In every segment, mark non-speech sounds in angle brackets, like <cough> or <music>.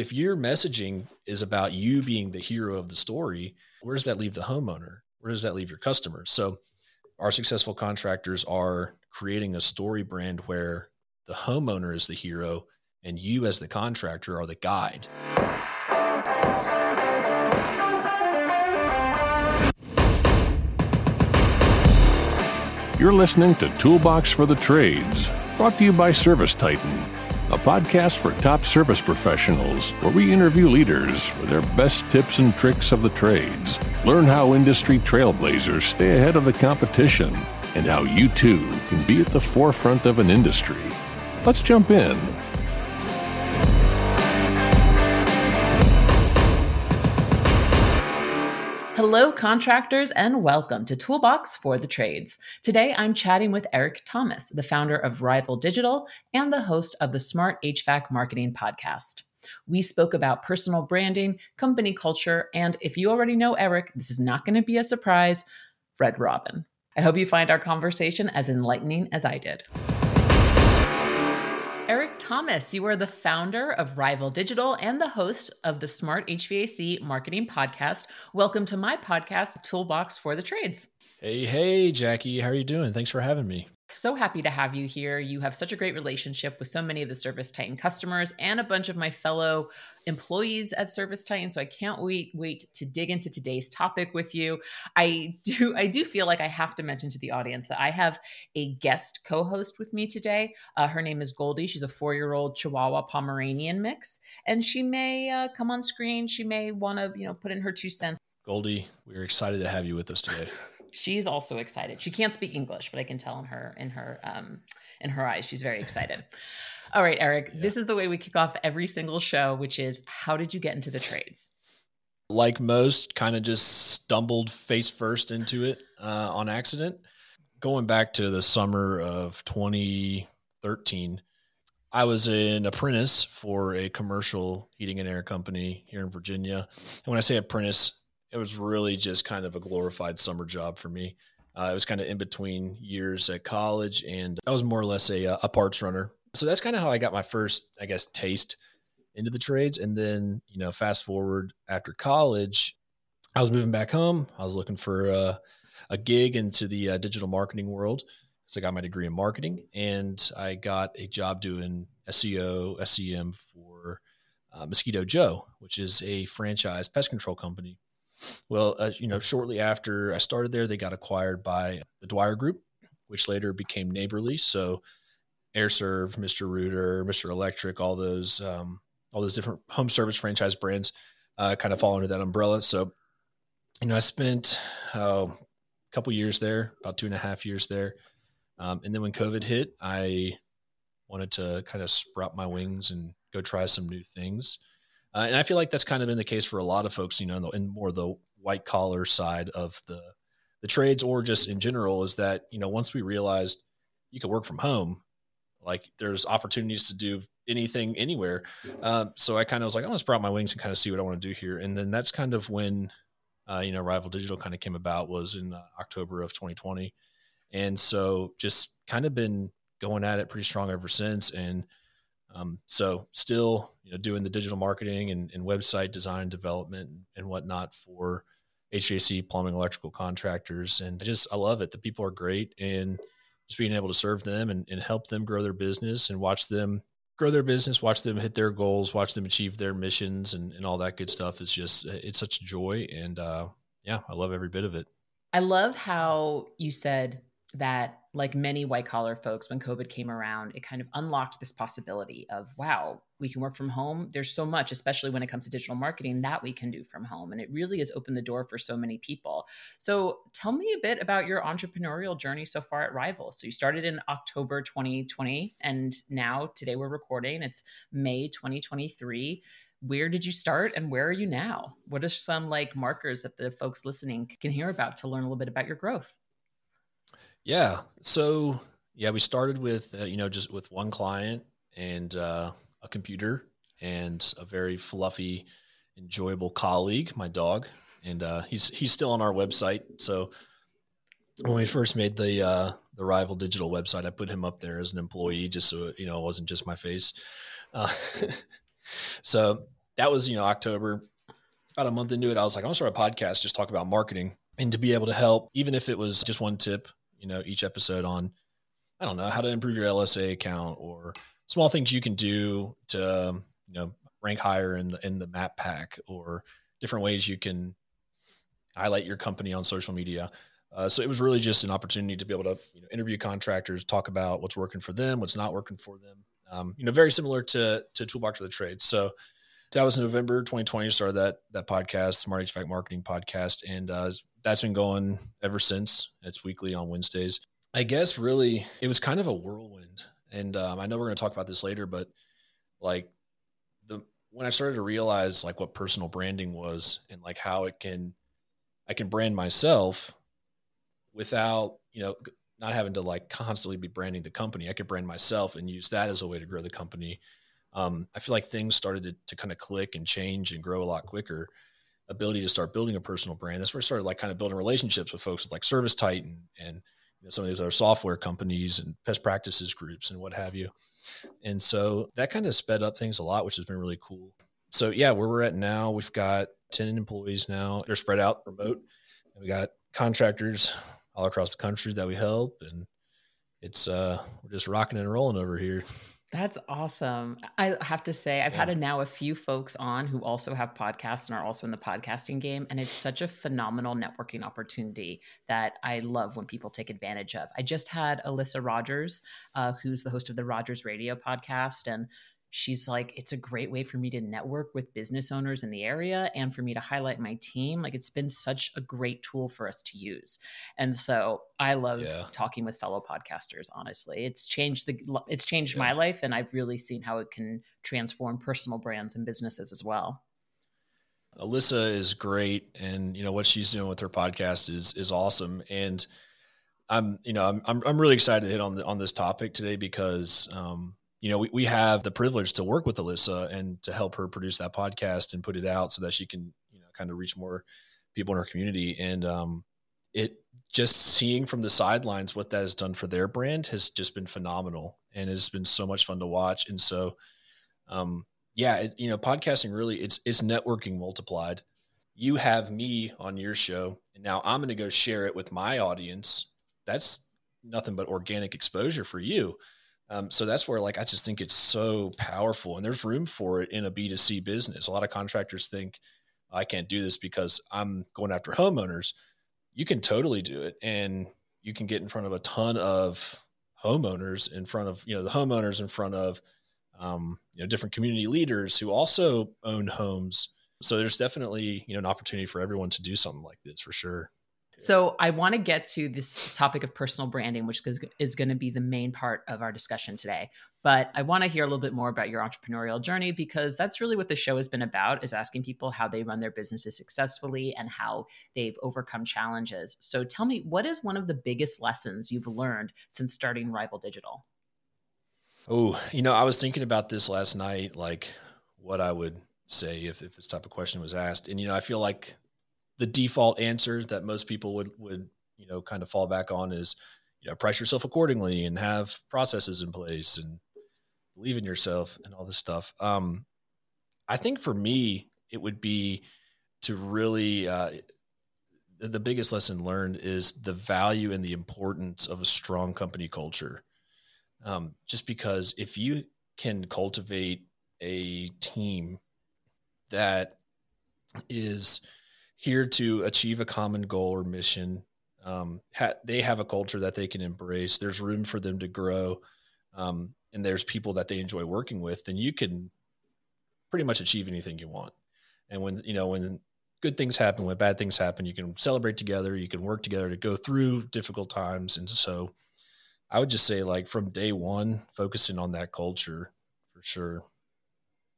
If your messaging is about you being the hero of the story, where does that leave the homeowner? Where does that leave your customers? So, our successful contractors are creating a story brand where the homeowner is the hero and you, as the contractor, are the guide. You're listening to Toolbox for the Trades, brought to you by ServiceTitan, a podcast for top service professionals where we interview leaders for their best tips and tricks of the trades. Learn how industry trailblazers stay ahead of the competition and how you too can be at the forefront of an industry. Let's jump in. Hello, contractors, and welcome to Toolbox for the Trades. Today, I'm chatting with Eric Thomas, the founder of Rival Digital and the host of the Smart HVAC Marketing Podcast. We spoke about personal branding, company culture, and if you already know Eric, this is not going to be a surprise Red Robin. I hope you find our conversation as enlightening as I did. Eric Thomas, you are the founder of Rival Digital and the host of the Smart HVAC Marketing Podcast. Welcome to my podcast, Toolbox for the Trades. Hey, hey, Jackie, how are you doing? Thanks for having me. So happy to have you here. You have such a great relationship with so many of the ServiceTitan customers and a bunch of my fellow employees at ServiceTitan. So I can't wait wait to dig into today's topic with you. I do I do feel like I have to mention to the audience that I have a guest co-host with me today. Uh, her name is Goldie. She's a four year old Chihuahua Pomeranian mix, and she may uh, come on screen. She may want to you know put in her two cents. Goldie, we're excited to have you with us today <laughs> she's also excited. She can't speak English, but I can tell in her in her um, in her eyes she's very excited. <laughs> All right, Eric, yeah. this is the way we kick off every single show, which is how did you get into the trades? Like most, kind of just stumbled face first into it uh, on accident. Going back to the summer of 2013, I was an apprentice for a commercial heating and air company here in Virginia. And when I say apprentice, it was really just kind of a glorified summer job for me. Uh, it was kind of in between years at college, and I was more or less a, a parts runner. So that's kind of how I got my first, I guess, taste into the trades. And then, you know, fast forward after college, I was moving back home. I was looking for a, a gig into the uh, digital marketing world. So I got my degree in marketing, and I got a job doing SEO, SEM for uh, Mosquito Joe, which is a franchise pest control company well, uh, you know, shortly after I started there, they got acquired by the Dwyer Group, which later became Neighborly. So, Aire Serv, Mr. Rooter, Mr. Electric, all those um, all those different home service franchise brands uh, kind of fall under that umbrella. So, you know, I spent uh, a couple years there, about two and a half years there, um, and then when COVID hit, I wanted to kind of sprout my wings and go try some new things. Uh, and I feel like that's kind of been the case for a lot of folks, you know, in, the, in more the white collar side of the the trades, or just in general, is that you know once we realized you could work from home, like there's opportunities to do anything anywhere. Um, so I kind of was like, I'm going to sprout my wings and kind of see what I want to do here. And then that's kind of when uh, you know Rival Digital kind of came about was in uh, October of 2020, and so just kind of been going at it pretty strong ever since. And um, so still, you know, doing the digital marketing and, and website design development and whatnot for HVAC, plumbing, electrical contractors. And I just, I love it. The people are great and just being able to serve them and, and help them grow their business and watch them grow their business, watch them hit their goals, watch them achieve their missions and, and all that good stuff. It's just, it's such joy. And, uh, yeah, I love every bit of it. I love how you said that like many white collar folks when covid came around it kind of unlocked this possibility of wow we can work from home. There's so much especially when it comes to digital marketing that we can do from home. And it really has opened the door for so many people. So tell me a bit about your entrepreneurial journey so far at rival. So you started in october 2020 and now today we're recording it's may 2023 where did you start and where are you now? What are some like markers that the folks listening can hear about to learn a little bit about your growth yeah. So yeah, we started with uh, you know just with one client and uh, a computer and a very fluffy, enjoyable colleague, my dog, and uh, he's he's still on our website. So when we first made the uh, the rival digital website, I put him up there as an employee just so you know it wasn't just my face. Uh, <laughs> so that was, you know, October. About a month into it, I was like, I'm gonna start a podcast, just talk about marketing and to be able to help, even if it was just one tip, you know, each episode on, I don't know, how to improve your LSA account or small things you can do to, you know, rank higher in the, in the map pack or different ways you can highlight your company on social media. Uh, so it was really just an opportunity to be able to you know, interview contractors, talk about what's working for them, what's not working for them. Um, you know, very similar to to Toolbox for the Trades. So that was November 2020. Started that that podcast, Smart HVAC Marketing Podcast, and uh, that's been going ever since. It's weekly on Wednesdays. I guess really it was kind of a whirlwind, and um, I know we're going to talk about this later, but like the when I started to realize like what personal branding was and like how it can I can brand myself without you know not having to like constantly be branding the company. I could brand myself and use that as a way to grow the company. Um, I feel like things started to, to kind of click and change and grow a lot quicker. Ability to start building a personal brand. That's where I started like kind of building relationships with folks with like ServiceTitan and you know, some of these other software companies and best practices groups and what have you. And so that kind of sped up things a lot, which has been really cool. So yeah, where we're at now, we've got 10 employees now. They're spread out remote. And we got contractors all across the country that we help and it's uh we're just rocking and rolling over here that's awesome i have to say i've yeah. had a, now a few folks on who also have podcasts and are also in the podcasting game and it's such a phenomenal networking opportunity that i love when people take advantage of i just had alyssa rogers uh, who's the host of the rogers radio podcast and she's like it's a great way for me to network with business owners in the area and for me to highlight my team like it's been such a great tool for us to use and so i love yeah. talking with fellow podcasters honestly it's changed the it's changed yeah. my life and i've really seen how it can transform personal brands and businesses as well alyssa is great and you know what she's doing with her podcast is is awesome and i'm you know i'm i'm, I'm really excited to hit on the, on this topic today because um you know, we, we have the privilege to work with Alyssa and to help her produce that podcast and put it out so that she can, you know, kind of reach more people in her community. And um, it just seeing from the sidelines what that has done for their brand has just been phenomenal and it's been so much fun to watch. And so, um, yeah, it, you know, podcasting really it's it's networking multiplied. You have me on your show, and now I'm going to go share it with my audience. That's nothing but organic exposure for you. Um, so that's where like I just think it's so powerful and there's room for it in a B2C business. A lot of contractors think I can't do this because I'm going after homeowners. You can totally do it and you can get in front of a ton of homeowners in front of, you know, the homeowners in front of um, you know, different community leaders who also own homes. So there's definitely, you know, an opportunity for everyone to do something like this for sure. So I want to get to this topic of personal branding, which is, is going to be the main part of our discussion today. But I want to hear a little bit more about your entrepreneurial journey because that's really what the show has been about is asking people how they run their businesses successfully and how they've overcome challenges. So tell me, what is one of the biggest lessons you've learned since starting Rival Digital? Oh, you know, I was thinking about this last night, like what I would say if, if this type of question was asked. And, you know, I feel like the default answer that most people would would you know kind of fall back on is you know price yourself accordingly and have processes in place and believe in yourself and all this stuff. Um i think for me it would be to really uh the biggest lesson learned is the value and the importance of a strong company culture. Um, just because if you can cultivate a team that is here to achieve a common goal or mission. Um, ha- they have a culture that they can embrace. There's room for them to grow, um, and there's people that they enjoy working with. Then you can pretty much achieve anything you want. And when you know when good things happen, when bad things happen, you can celebrate together. You can work together to go through difficult times. And so, I would just say, like from day one, focusing on that culture for sure.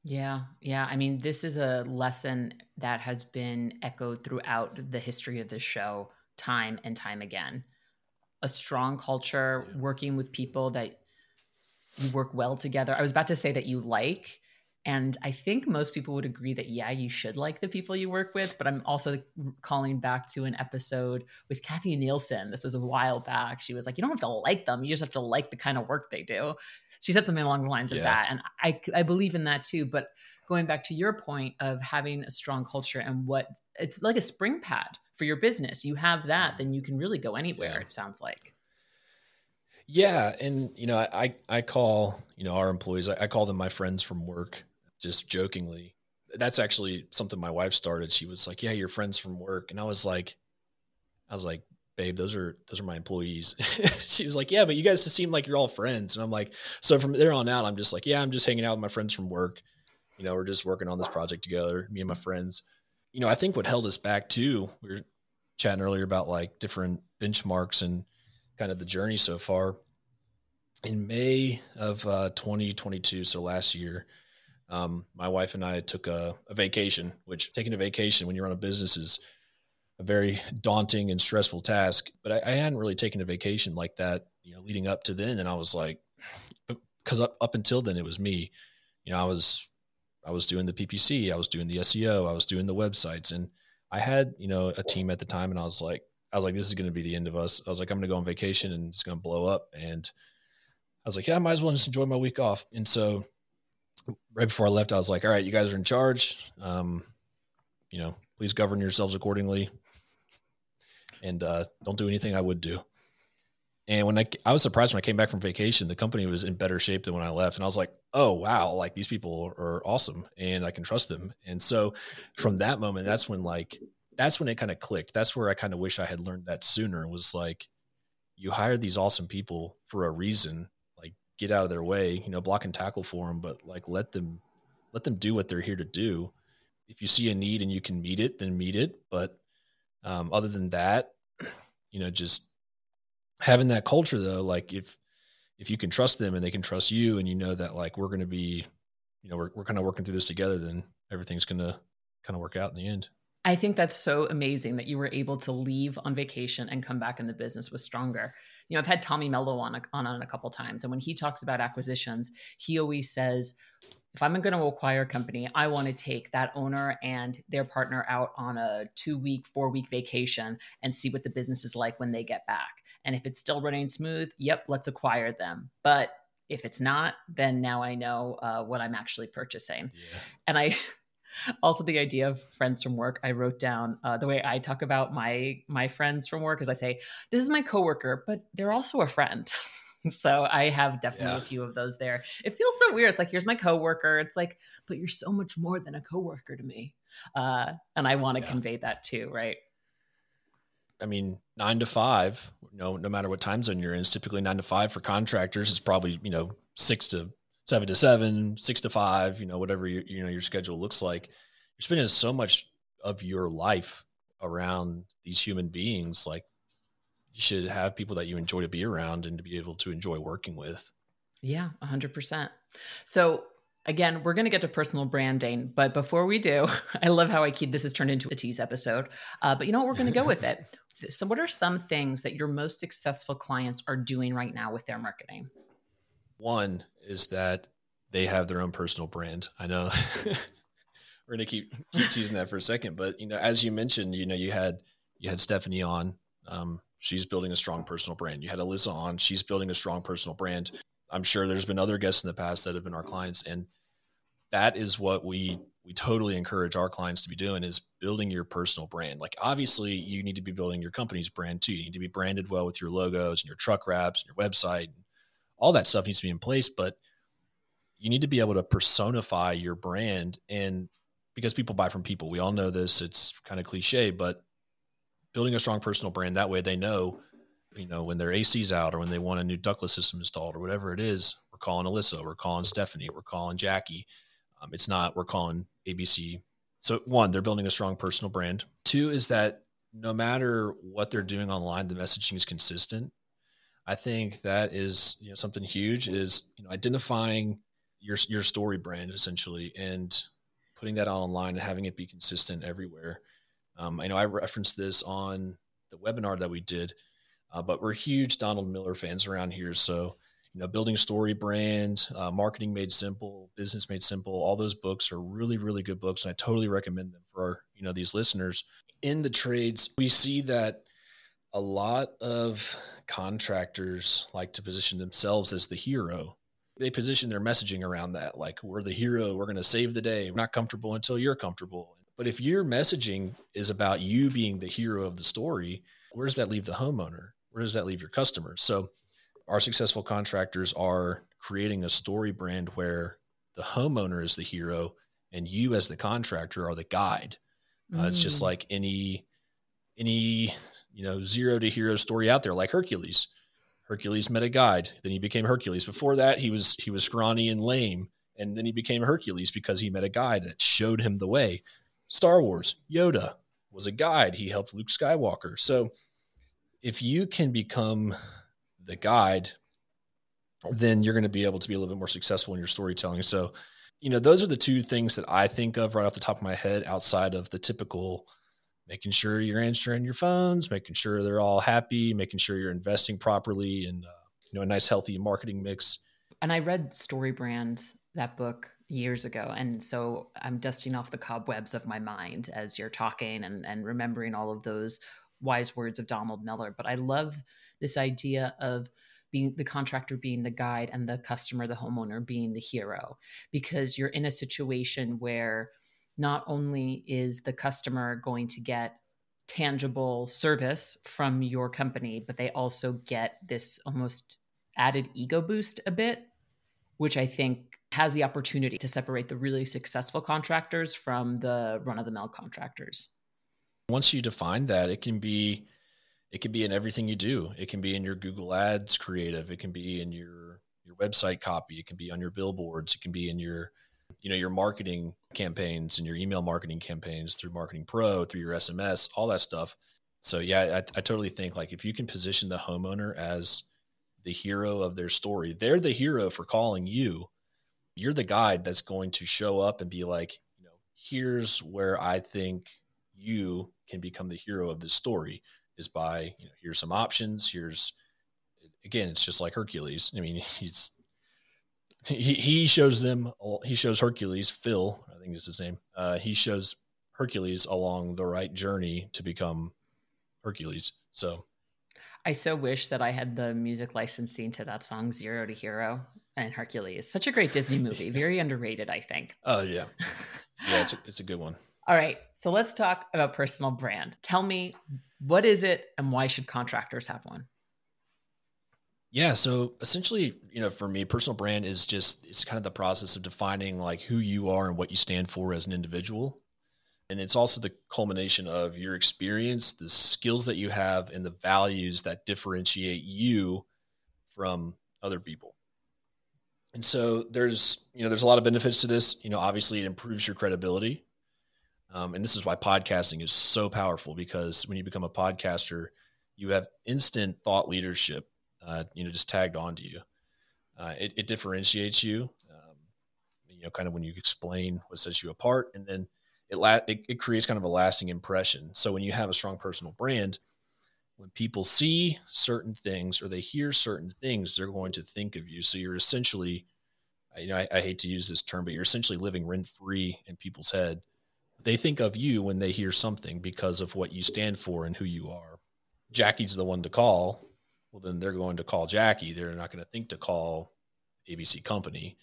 Yeah, yeah. I mean, this is a lesson that has been echoed throughout the history of this show time and time again. A strong culture, yeah. working with people that you work well together. I was about to say that you like, and I think most people would agree that, yeah, you should like the people you work with. But I'm also calling back to an episode with Kathy Nielsen. This was a while back. She was like, you don't have to like them, you just have to like the kind of work they do she said something along the lines of that and I, I believe in that too but going back to your point of having a strong culture and what it's like a spring pad for your business. You have that, mm. then you can really go anywhere. Yeah. It sounds like. Yeah, and you know, I I call you know our employees, I, I call them my friends from work, just jokingly. That's actually something my wife started. She was like, "Yeah, your friends from work," and I was like, I was like, babe, those are those are my employees. <laughs> she was like, yeah, but you guys seem like you're all friends. And I'm like, so from there on out, I'm just like, yeah, I'm just hanging out with my friends from work. You know, we're just working on this project together, me and my friends. You know, I think what held us back too, we were chatting earlier about like different benchmarks and kind of the journey so far. In May of uh, 2022, so last year, um, my wife and I took a, a vacation, which taking a vacation when you're on a business is a very daunting and stressful task. But I, I, hadn't really taken a vacation like that, you know, leading up to then. And I was like, because up, up until then it was me, you know, I was, I was doing the PPC, I was doing the SEO, I was doing the websites, and I had, you know, a team at the time, and I was like, I was like, this is going to be the end of us. I was like, I'm going to go on vacation and it's going to blow up. And I was like, yeah, I might as well just enjoy my week off. And so right before I left, I was like, all right, you guys are in charge. Um, you know, please govern yourselves accordingly and uh, don't do anything I would do. And when I, I was surprised when I came back from vacation, the company was in better shape than when I left. And I was like, oh, wow, like these people are awesome and I can trust them. And so from that moment, that's when like, that's when it kind of clicked. That's where I kind of wish I had learned that sooner was like, you hired these awesome people for a reason, get out of their way, you know, block and tackle for them, but like let them, let them do what they're here to do. If you see a need and you can meet it, then meet it. But um, other than that, you know, just having that culture though, like if if you can trust them and they can trust you, and you know that like we're going to be, you know, we're we're kind of working through this together, then everything's going to kind of work out in the end. I think that's so amazing that you were able to leave on vacation and come back in the business was stronger. You know, I've had Tommy Mello on a, on, on a couple times, and when he talks about acquisitions, he always says, if I'm going to acquire a company, I want to take that owner and their partner out on a two week, four week vacation and see what the business is like when they get back. And if it's still running smooth, yep, let's acquire them. But if it's not, then now I know uh, what I'm actually purchasing. Yeah. And I also the idea of friends from work. I wrote down uh, the way I talk about my my friends from work is I say this is my coworker, but they're also a friend. <laughs> so I have definitely yeah. a few of those there. It feels so weird. It's like, here's my coworker. It's like, but you're so much more than a coworker to me. Uh, and I want to yeah. convey that too, right? I mean, nine to five, no, no matter what time zone you're in, it's typically nine to five for contractors. It's probably, you know, six to seven to seven, six to five, you know, whatever your, you know, your schedule looks like. You're spending so much of your life around these human beings. Like you should have people that you enjoy to be around and to be able to enjoy working with. Yeah, a 100%. So, again, we're going to get to personal branding, but before we do, <laughs> I love how I keep this has turned into a tease episode. Uh, but you know what? We're going to go with <laughs> it. So, what are some things that your most successful clients are doing right now with their marketing? One is that they have their own personal brand. I know <laughs> we're to keep keep teasing that for a second, but you know, as you mentioned, you know, you had you had Stephanie on um, She's building a strong personal brand. You had Alyssa on. She's building a strong personal brand. I'm sure there's been other guests in the past that have been our clients, and that is what we we totally encourage our clients to be doing is building your personal brand. Like obviously, you need to be building your company's brand too. You need to be branded well with your logos and your truck wraps and your website. And all that stuff needs to be in place, but you need to be able to personify your brand and because people buy from people. We all know this. It's kind of cliche, but building a strong personal brand that way they know you know when their ac's out or when they want a new ductless system installed or whatever it is we're calling alyssa we're calling stephanie we're calling jackie um, it's not we're calling abc so one they're building a strong personal brand two is that no matter what they're doing online the messaging is consistent i think that is you know something huge is you know identifying your your story brand essentially and putting that online and having it be consistent everywhere um, I know I referenced this on the webinar that we did, uh, but we're huge Donald Miller fans around here. So, you know, building story brand, uh, marketing made simple, business made simple. All those books are really, really good books, and I totally recommend them for our, you know these listeners. In the trades, we see that a lot of contractors like to position themselves as the hero. they position their messaging around that. Like, we're the hero, we're going to save the day, we're not comfortable until you're comfortable. But if your messaging is about you being the hero of the story, where does that leave the homeowner? Where does that leave your customers? So, our successful contractors are creating a story brand where the homeowner is the hero and you as the contractor are the guide. Uh, It's just Mm. like any any you know zero to hero story out there, like Hercules. Hercules met a guide, then he became Hercules. Before that, he was he was scrawny and lame, and then he became Hercules because he met a guide that showed him the way. Star Wars, Yoda was a guide. He helped Luke Skywalker. So if you can become the guide, then you're going to be able to be a little bit more successful in your storytelling. So, you know, those are the two things that I think of right off the top of my head outside of the typical making sure you're answering your phones, making sure they're all happy, making sure you're investing properly and, uh, you know, a nice, healthy marketing mix. And I read Story Brand, that book, years ago. And so I'm dusting off the cobwebs of my mind as you're talking and, and remembering all of those wise words of Donald Miller. But I love this idea of being the contractor being the guide and the customer, the homeowner being the hero, because you're in a situation where not only is the customer going to get tangible service from your company, but they also get this almost added ego boost a bit, which I think has the opportunity to separate the really successful contractors from the run of the mill contractors. Once you define that, it can be it can be in everything you do. It can be in your Google Ads creative, it can be in your your website copy, it can be on your billboards, it can be in your you know your marketing campaigns and your email marketing campaigns through marketing pro through your sms all that stuff. So yeah I, I totally think like if you can position the homeowner as the hero of their story they're the hero for calling you. You're the guide that's going to show up and be like you know here's where i think you can become the hero of this story is by you know here's some options. Here's again it's just like hercules. I mean <laughs> he's he, he shows them he shows hercules phil i think is his name uh, he shows hercules along the right journey to become hercules so I so wish that I had the music licensing to that song Zero to Hero and Hercules. Such a great Disney <laughs> movie, very underrated, I think. oh yeah <laughs> yeah it's a, it's a good one All right, so let's talk about personal brand. Tell me, what is it and why should contractors have one? Yeah. So essentially, you know, for me, personal brand is just it's kind of the process of defining like who you are and what you stand for as an individual. And it's also the culmination of your experience, the skills that you have, and the values that differentiate you from other people. And so there's, you know, there's a lot of benefits to this. You know, obviously it improves your credibility. Um, and this is why podcasting is so powerful because when you become a podcaster, you have instant thought leadership uh, you know, just tagged onto you. Uh, it, it, differentiates you, um, you know, kind of when you explain what sets you apart, and then it, la- it, it creates kind of a lasting impression. So when you have a strong personal brand, when people see certain things or they hear certain things, they're going to think of you. So you're essentially, you know, I, I hate to use this term, but you're essentially living rent free in people's head. They think of you when they hear something because of what you stand for and who you are. Jackie's the one to call well, then they're going to call Jackie. They're not going to think to call ABC Company.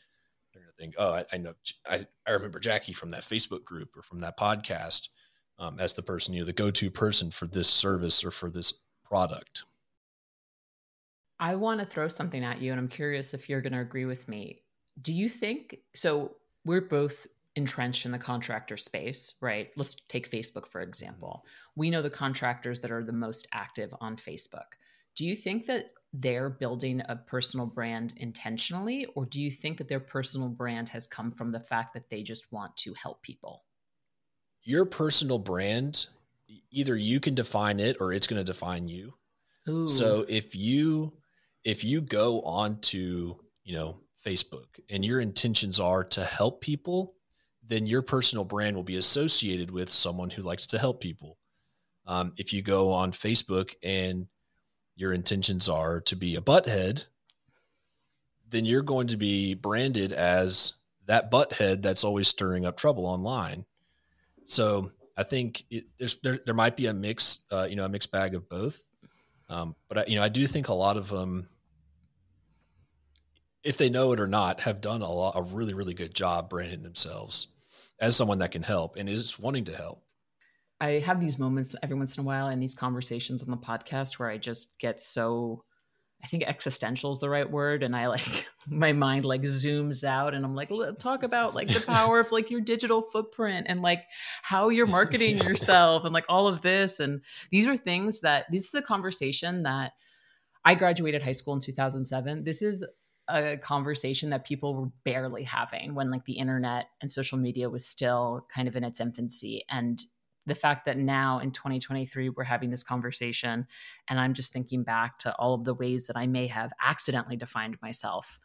They're going to think, oh, I, I know, I, I remember Jackie from that Facebook group or from that podcast um, as the person, you know, the go to person for this service or for this product. I want to throw something at you, and I'm curious if you're going to agree with me. Do you think so? We're both entrenched in the contractor space, right? Let's take Facebook, for example. We know the contractors that are the most active on Facebook do you think that they're building a personal brand intentionally or do you think that their personal brand has come from the fact that they just want to help people? Your personal brand either you can define it or it's going to define you. Ooh. so if you if you go on to you know facebook and your intentions are to help people then your personal brand will be associated with someone who likes to help people. Um, if you go on facebook and your intentions are to be a butthead, then you're going to be branded as that butthead that's always stirring up trouble online. So I think it, there, there might be a mix, uh, you know, a mixed bag of both. Um, but I, you know, I do think a lot of them, if they know it or not, have done a lot, a really, really good job branding themselves as someone that can help and is wanting to help. I have these moments every once in a while in these conversations on the podcast where I just get so I think existential is the right word. And I like <laughs> my mind like zooms out and I'm like, talk about like the power of like your digital footprint and like how you're marketing <laughs> yourself and like all of this. And these are things that this is a conversation that I graduated high school in 2007. This is a conversation that people were barely having when like the internet and social media was still kind of in its infancy. And the fact that now in 2023 we're having this conversation and i'm just thinking back to all of the ways that i may have accidentally defined myself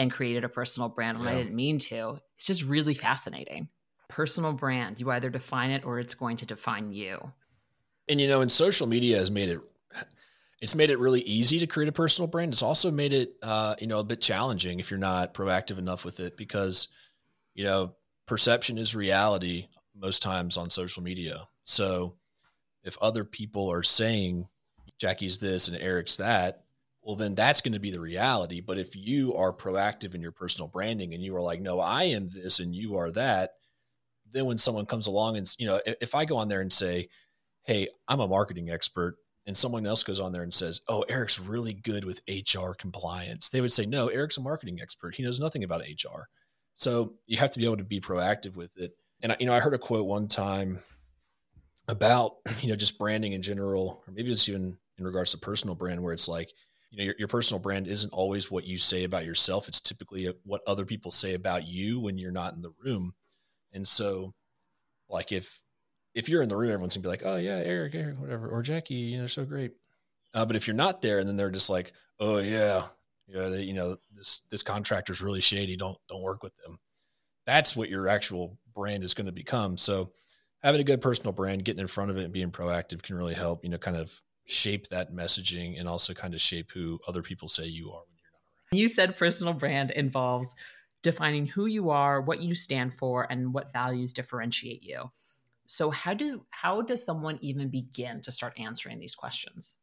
and created a personal brand when yeah. i didn't mean to. It's just really fascinating. Personal brand you either define it or it's going to define you. And you know and social media has made it it's made it really easy to create a personal brand. It's also made it uh, you know a bit challenging if you're not proactive enough with it because you know perception is reality most times on social media. So if other people are saying Jackie's this and Eric's that, well, then that's going to be the reality. But if you are proactive in your personal branding and you are like, no, I am this and you are that, then when someone comes along and, you know, if I go on there and say, hey, I'm a marketing expert, and someone else goes on there and says, oh, Eric's really good with HR compliance, they would say, no, Eric's a marketing expert. He knows nothing about HR. So you have to be able to be proactive with it and I, you know, I heard a quote one time about you know just branding in general, or maybe it's even in regards to personal brand, where it's like you know your, your personal brand isn't always what you say about yourself; it's typically what other people say about you when you're not in the room. And so, like if if you're in the room, everyone's gonna be like, "Oh yeah, Eric, Eric, whatever," or Jackie, you know, they're so great. Uh, but if you're not there, and then they're just like, "Oh yeah, know, they, you know, this this contractor's really shady. Don't don't work with them." That's what your actual brand is going to become. So having a good personal brand, getting in front of it and being proactive can really help, you know, kind of shape that messaging and also kind of shape who other people say you are when you're not around. You said personal brand involves defining who you are, what you stand for, and what values differentiate you. So how do how does someone even begin to start answering these questions?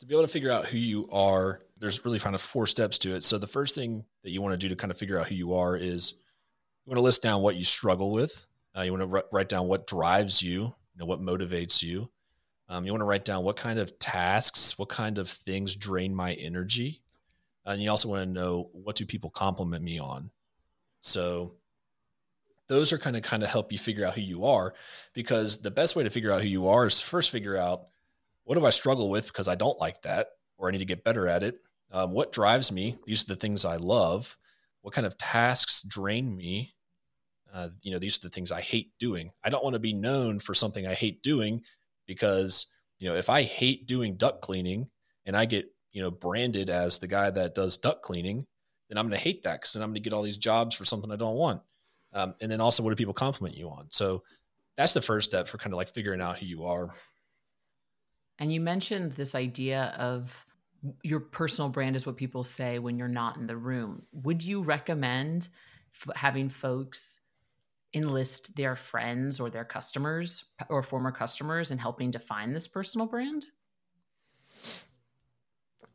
To be able to figure out who you are, there's really kind of four steps to it. So the first thing that you want to do to kind of figure out who you are is you want to list down what you struggle with. Uh, you want to r- write down what drives you, you know, what motivates you. Um, you want to write down what kind of tasks, what kind of things drain my energy. And you also want to know what do people compliment me on. So those are kind of kind of help you figure out who you are because the best way to figure out who you are is first figure out what do I struggle with because I don't like that or I need to get better at it. Um, what drives me? These are the things I love. What kind of tasks drain me? uh, you know, these are the things I hate doing. I don't want to be known for something I hate doing because, you know, if I hate doing duct cleaning and I get, you know, branded as the guy that does duct cleaning, then I'm going to hate that because then I'm going to get all these jobs for something I don't want. Um, and then also, what do people compliment you on? So that's the first step for kind of like figuring out who you are. And you mentioned this idea of your personal brand is what people say when you're not in the room. Would you recommend f- having folks enlist their friends or their customers or former customers in helping define this personal brand?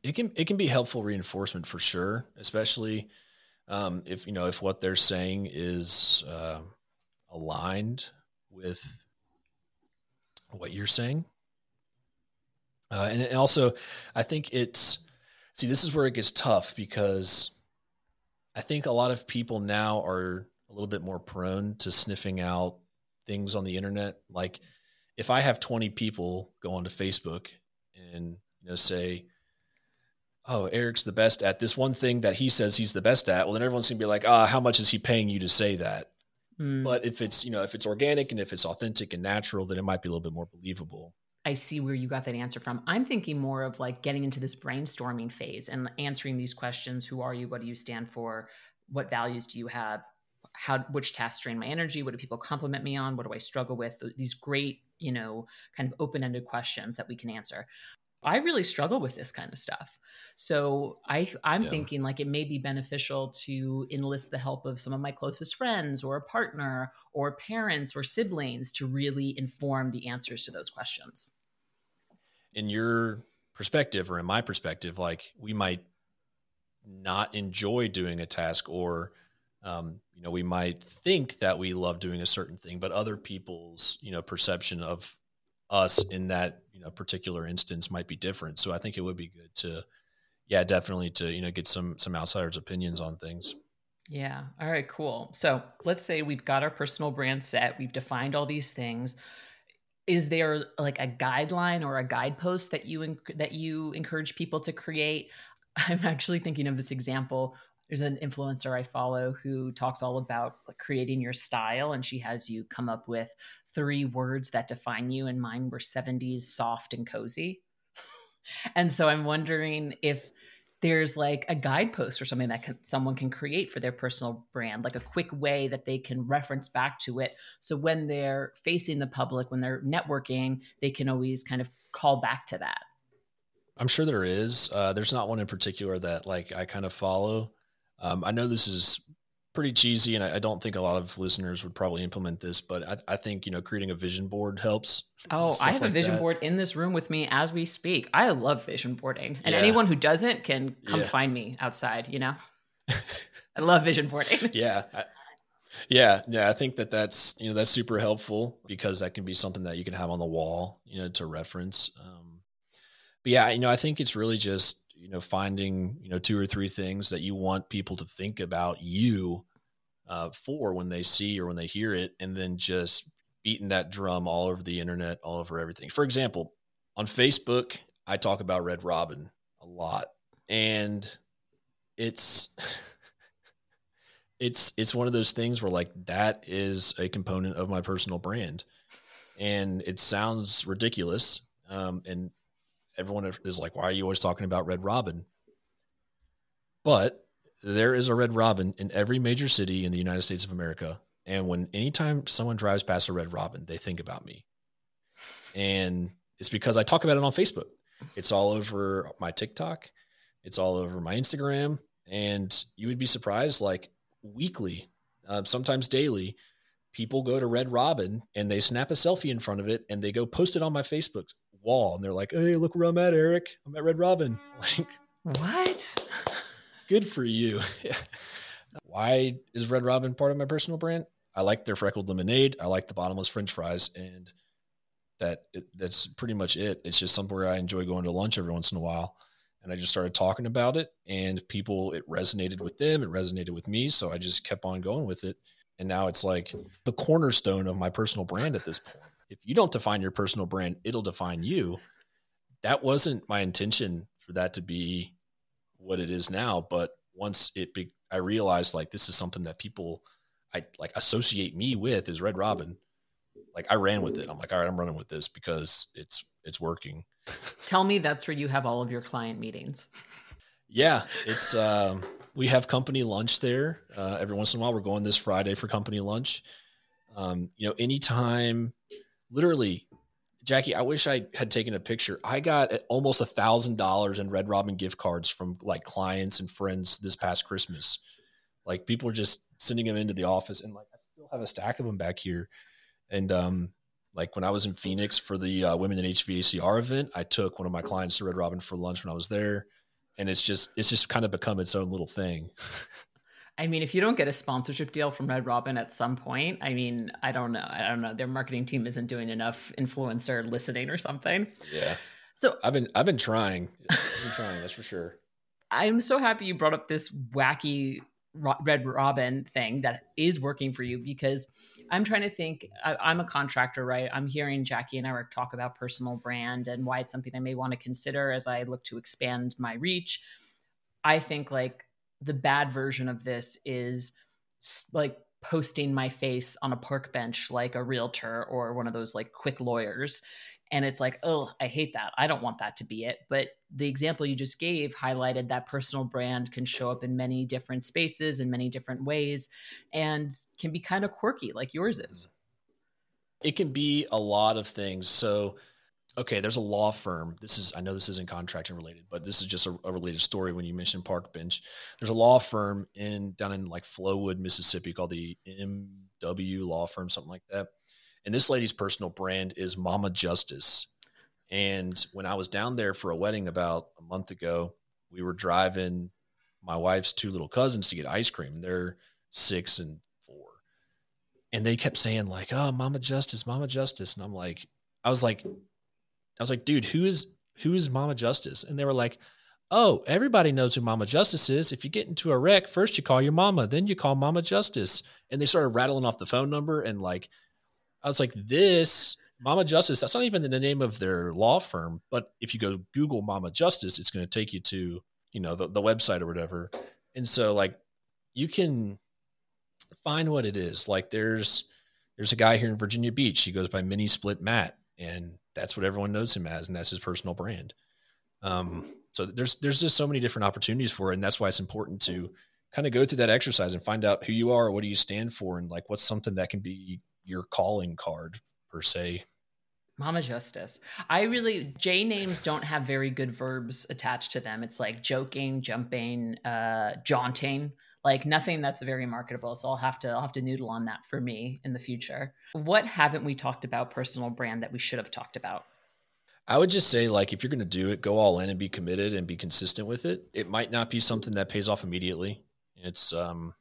It can it can be helpful reinforcement for sure, especially um, if you know if what they're saying is uh, aligned with what you're saying. Uh, and, and also, I think it's see this is where it gets tough because I think a lot of people now are a little bit more prone to sniffing out things on the internet. Like if I have 20 people go onto Facebook and you know say, "Oh, Eric's the best at this one thing that he says he's the best at," well, then everyone's gonna be like, "Ah, how much is he paying you to say that?" Mm. But if it's you know if it's organic and if it's authentic and natural, then it might be a little bit more believable. I see where you got that answer from. I'm thinking more of like getting into this brainstorming phase and answering these questions: Who are you? What do you stand for? What values do you have? how which tasks drain my energy what do people compliment me on what do i struggle with these great you know kind of open-ended questions that we can answer i really struggle with this kind of stuff so i i'm yeah. thinking like it may be beneficial to enlist the help of some of my closest friends or a partner or parents or siblings to really inform the answers to those questions in your perspective or in my perspective like we might not enjoy doing a task or um, you know we might think that we love doing a certain thing but other people's you know perception of us in that you know particular instance might be different. So i think it would be good to yeah definitely to you know get some some outsiders opinions on things. Yeah. All right cool. So let's say we've got our personal brand set we've defined all these things. Is there like a guideline or a guidepost that you that you encourage people to create? <laughs> I'm actually thinking of this example there's an influencer i follow who talks all about creating your style and she has you come up with three words that define you and mine were 70s soft and cozy <laughs> and so i'm wondering if there's like a guidepost or something that can, someone can create for their personal brand, like a quick way that they can reference back to it. So when they're facing the public, when they're networking, they can always kind of call back to that. I'm sure there is. Uh, there's not one in particular that like I kind of follow. Um, I know this is pretty cheesy, and I, I, don't think a lot of listeners would probably implement this, but I, I think you know creating a vision board helps. Oh, I have like a vision that. board in this room with me as we speak. I love vision boarding, and yeah. anyone who doesn't can come yeah. find me outside. You know, <laughs> I love vision boarding. <laughs> yeah. I, yeah, yeah, I think that that's you know that's super helpful because that can be something that you can have on the wall, you know, to reference. Um, but yeah, you know, I think it's really just you know finding you know two or three things that you want people to think about you uh, for when they see or when they hear it and then just beating that drum all over the internet all over everything. For example on facebook i talk about red robin a lot and it's <laughs> it's it's one of those things where like that is a component of my personal brand. And it sounds ridiculous um, and everyone is like, why are you always talking about Red Robin? But there is a Red Robin in every major city in the United States of America. And when anytime someone drives past a Red Robin, they think about me. And it's because I talk about it on Facebook. It's all over my TikTok. It's all over my Instagram. And you would be surprised, like weekly, uh, sometimes daily, people go to Red Robin and they snap a selfie in front of it and they go post it on my Facebook wall and they're like, "Hey, look where I'm at, Eric. I'm at Red Robin." <laughs> Like, what? Good for you. <laughs> Why is Red Robin part of my personal brand? I like their freckled lemonade. I like the bottomless French fries, and that that's pretty much it. It's just somewhere I enjoy going to lunch every once in a while. And I just started talking about it, and people it resonated with them. It resonated with me, so I just kept on going with it. And now it's like the cornerstone of my personal brand at this point if you don't define your personal brand, it'll define you. That wasn't my intention for that to be what it is now, but once it be, I realized like this is something that people I like associate me with is Red Robin. Like I ran with it. I'm like, all right, I'm running with this because it's it's working. <laughs> Tell me that's where you have all of your client meetings. Yeah, it's um, we have company lunch there uh, every once in a while. We're going this Friday for company lunch. Um, you know, anytime literally Jackie, I wish I had taken a picture. I got almost a thousand dollars in Red Robin gift cards from like clients and friends this past Christmas. Like people are just sending them into the office, and like I still have a stack of them back here. And um, like when I was in Phoenix for the uh, Women in HVACR event, I took one of my clients to Red Robin for lunch when I was there, and it's just it's just kind of become its own little thing. <laughs> I mean, if you don't get a sponsorship deal from Red Robin at some point, I mean, I don't know. I don't know. Their marketing team isn't doing enough influencer listening or something. Yeah. So I've been I've been trying. I've been trying, that's for sure. I'm so happy you brought up this wacky Red Robin thing that is working for you because I'm trying to think. I, am a contractor, right? I'm hearing Jackie and Eric talk about personal brand and why it's something I may want to consider as I look to expand my reach. I think like the bad version of this is like posting my face on a park bench like a realtor or one of those like quick lawyers. And it's like oh i hate that. I don't want that to be it. But the example you just gave highlighted that personal brand can show up in many different spaces in many different ways and can be kind of quirky like yours is. It can be a lot of things. So okay, there's a law firm. This is I know this isn't contracting related, but this is just a, a, related story when you mentioned Park Bench. There's a law firm in down in like Flowood, Mississippi called the MW Law Firm, something like that. And this lady's personal brand is Mama Justice. And when I was down there for a wedding about a month ago, we were driving my wife's two little cousins to get ice cream. They're six and four. And they kept saying, like, oh, Mama Justice, Mama Justice. And I'm like, I was like, I was like, dude, who is who is Mama Justice? And they were like, oh, everybody knows who Mama Justice is. If you get into a wreck, first you call your mama, then you call Mama Justice. And they started rattling off the phone number. And like, I was like, this Mama Justice, that's not even the name of their law firm. But if you go Google Mama Justice, it's going to take you to, you know, the, the website or whatever. And so like you can find what it is. Like there's, there's a guy here in Virginia Beach. He goes by Mini Split Matt, and that's what everyone knows him as, and that's his personal brand. Um, so there's there's just so many different opportunities for it, and that's why it's important to kind of go through that exercise and find out who you are, what do you stand for, and like what's something that can be your calling card per se. Mama Justice. I really J names don't have very good verbs attached to them. It's like joking, jumping, uh, jaunting, like nothing that's very marketable. So I'll have to I'll have to noodle on that for me in the future. What haven't we talked about personal brand that we should have talked about? I would just say, like, if you're going to do it, go all in and be committed and be consistent with it. It might not be something that pays off immediately. It's um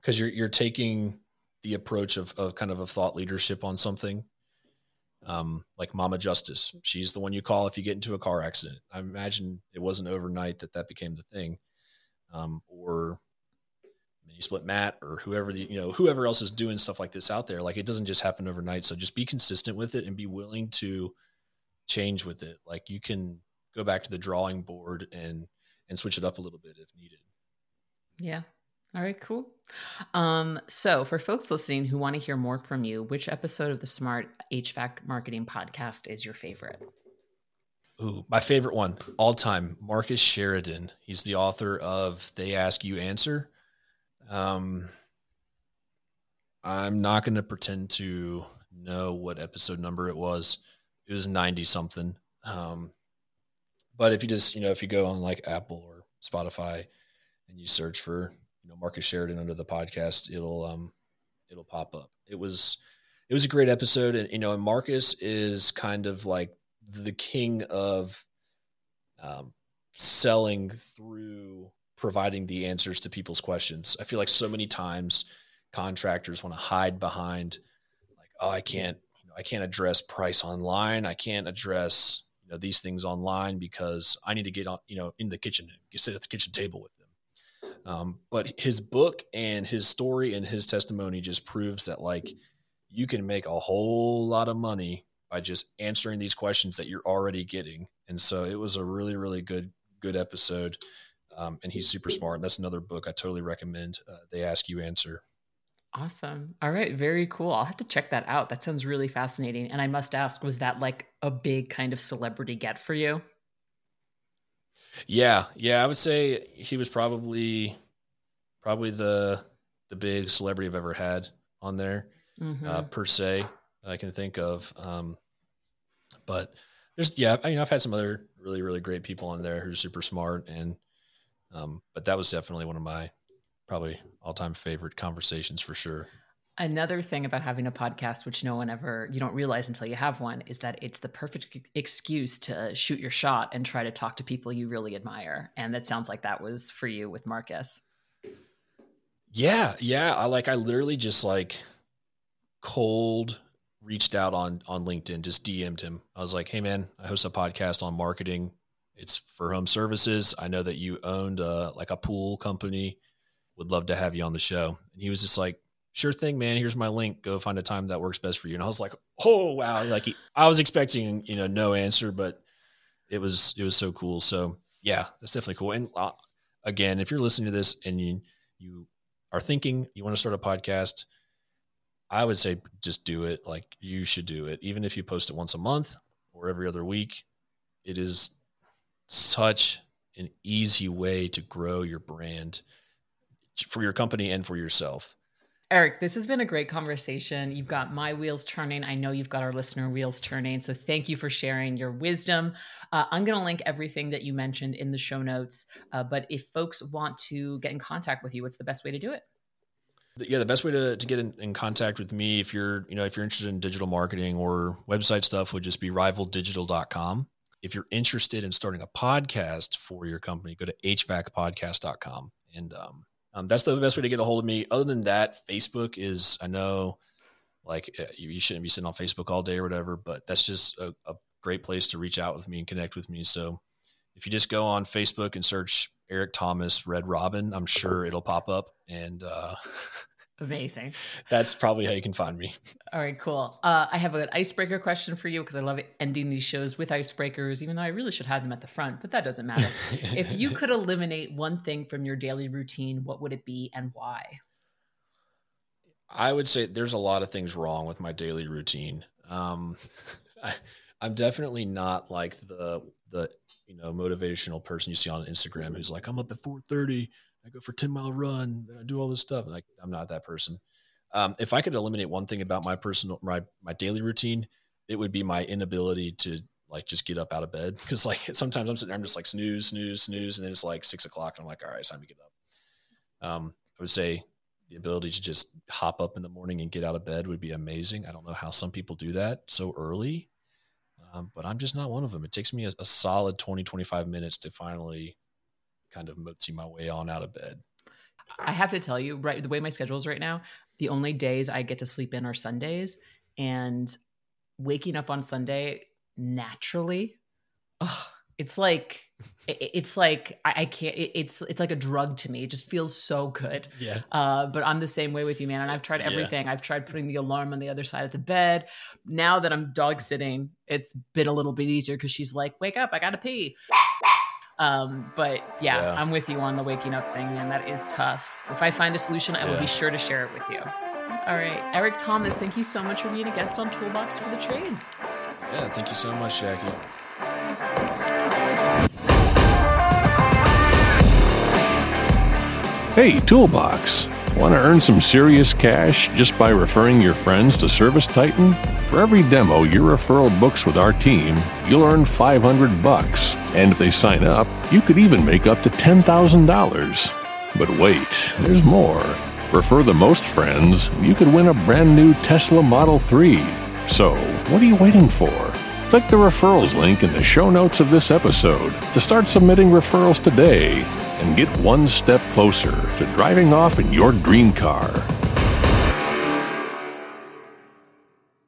because you're you're taking the approach of, of kind of a thought leadership on something. Um, like Mama Justice, she's the one you call if you get into a car accident. I imagine it wasn't overnight that that became the thing, um, or Mini Split Matt or whoever the you know whoever else is doing stuff like this out there. Like it doesn't just happen overnight. So just be consistent with it and be willing to change with it. Like you can go back to the drawing board and and switch it up a little bit if needed. Yeah. All right, cool. Um, so for folks listening who want to hear more from you, which episode of the Smart HVAC Marketing Podcast is your favorite? Ooh, my favorite one all time, Marcus Sheridan. He's the author of They Ask You Answer. Um, I'm not going to pretend to know what episode number it was it was 90 something. Um, but if you just, you know, if you go on like Apple or Spotify and you search for, you know, Marcus Sheridan under the podcast, it'll, um, it'll pop up. It was, it was a great episode. And, you know, and Marcus is kind of like the king of, um, selling through providing the answers to people's questions. I feel like so many times contractors want to hide behind like, oh, I can't, I can't address price online. I can't address you know these things online because I need to get on you know in the kitchen, sit at the kitchen table with them. Um, but his book and his story and his testimony just proves that like you can make a whole lot of money by just answering these questions that you're already getting. And so it was a really really good good episode. Um, and he's super smart. And that's another book I totally recommend. Uh, they ask you answer. Awesome. All right. Very cool. I'll have to check that out. That sounds really fascinating. And I must ask, was that like a big kind of celebrity get for you? Yeah. Yeah. I would say he was probably, probably the, the big celebrity I've ever had on there, uh, mm-hmm. uh, per se, I can think of. Um, but there's, yeah, I, know, I've had some other really, really great people on there who are super smart. And, um, but that was definitely one of my, probably all time favorite conversations for sure. Another thing about having a podcast, which no one ever, you don't realize until you have one, is that it's the perfect excuse to shoot your shot and try to talk to people you really admire. And that sounds like that was for you with Marcus. Yeah. Yeah. I like, I literally just like cold reached out on, on LinkedIn, just DM'd him. I was like, Hey man, I host a podcast on marketing. It's for home services. I know that you owned a, like a pool company would love to have you on the show. And he was just like, sure thing, man. Here's my link. Go find a time that works best for you. And I was like, oh wow, like he, I was expecting you know no answer, but it was it was so cool. So yeah, that's definitely cool. And uh, again, if you're listening to this and you you are thinking you want to start a podcast, I would say just do it. Like you should do it, even if you post it once a month or every other week. It is such an easy way to grow your brand for your company and for yourself. Eric, this has been a great conversation. You've got my wheels turning. I know you've got our listener wheels turning. So thank you for sharing your wisdom. Uh, I'm going to link everything that you mentioned in the show notes. Uh, but if folks want to get in contact with you, what's the best way to do it? Yeah, the best way to, to get in, in contact with me, if you're, you know, if you're interested in digital marketing or website stuff would just be rivaldigital.com if you're interested in starting a podcast for your company, go to hvacpodcast.com. And um, um, that's the best way to get a hold of me. Other than that, Facebook is, I know like uh, you shouldn't be sitting on Facebook all day or whatever, but that's just a, a great place to reach out with me and connect with me. So if you just go on Facebook and search Eric Thomas Red Robin, I'm sure it'll pop up. And uh, <laughs> amazing. That's probably how you can find me. All right, cool. Uh, I have an icebreaker question for you because I love ending these shows with icebreakers, even though I really should have them at the front, but that doesn't matter. <laughs> if you could eliminate one thing from your daily routine, what would it be and why? I would say there's a lot of things wrong with my daily routine. Um, <laughs> I, I'm definitely not like the the you know motivational person you see on Instagram who's like I'm up at 4:30, I go for 10 mile run, I do all this stuff. Like I'm not that person. Um, if I could eliminate one thing about my personal my my daily routine, it would be my inability to like just get up out of bed <laughs> because like sometimes I'm sitting there, I'm just like snooze, snooze, snooze, and then it's like six o'clock and I'm like, all right, it's time to get up. Um, I would say the ability to just hop up in the morning and get out of bed would be amazing. I don't know how some people do that so early, um, but I'm just not one of them. It takes me a, a, solid 20, 25 minutes to finally kind of mozi my way on out of bed. I have to tell you, right, the way my schedule is right now, the only days I get to sleep in are Sundays. And waking up on Sunday naturally, oh, it's like it's like I, can't it's it's like a drug to me. It just feels so good. Yeah. Uh, but i'm the same way with you man and i've tried everything. Yeah. i've tried putting the alarm on the other side of the bed. Now that i'm dog sitting it's been a little bit easier because she's like wake up i gotta pee. Um, but yeah, yeah, i'm with you on the waking up thing man. that is tough. If i find a solution i will be sure to share it with you. All right eric thomas thank you so much for being a guest on toolbox for the trades. Yeah thank you so much jackie Hey, Toolbox. Want to earn some serious cash just by referring your friends to ServiceTitan? For every demo your referral books with our team, you'll earn 500 bucks. And if they sign up, you could even make up to $10,000. But wait, there's more. Refer the most friends, you could win a brand new Tesla Model 3. So, what are you waiting for? Click the referrals link in the show notes of this episode to start submitting referrals today and get one step closer to driving off in your dream car.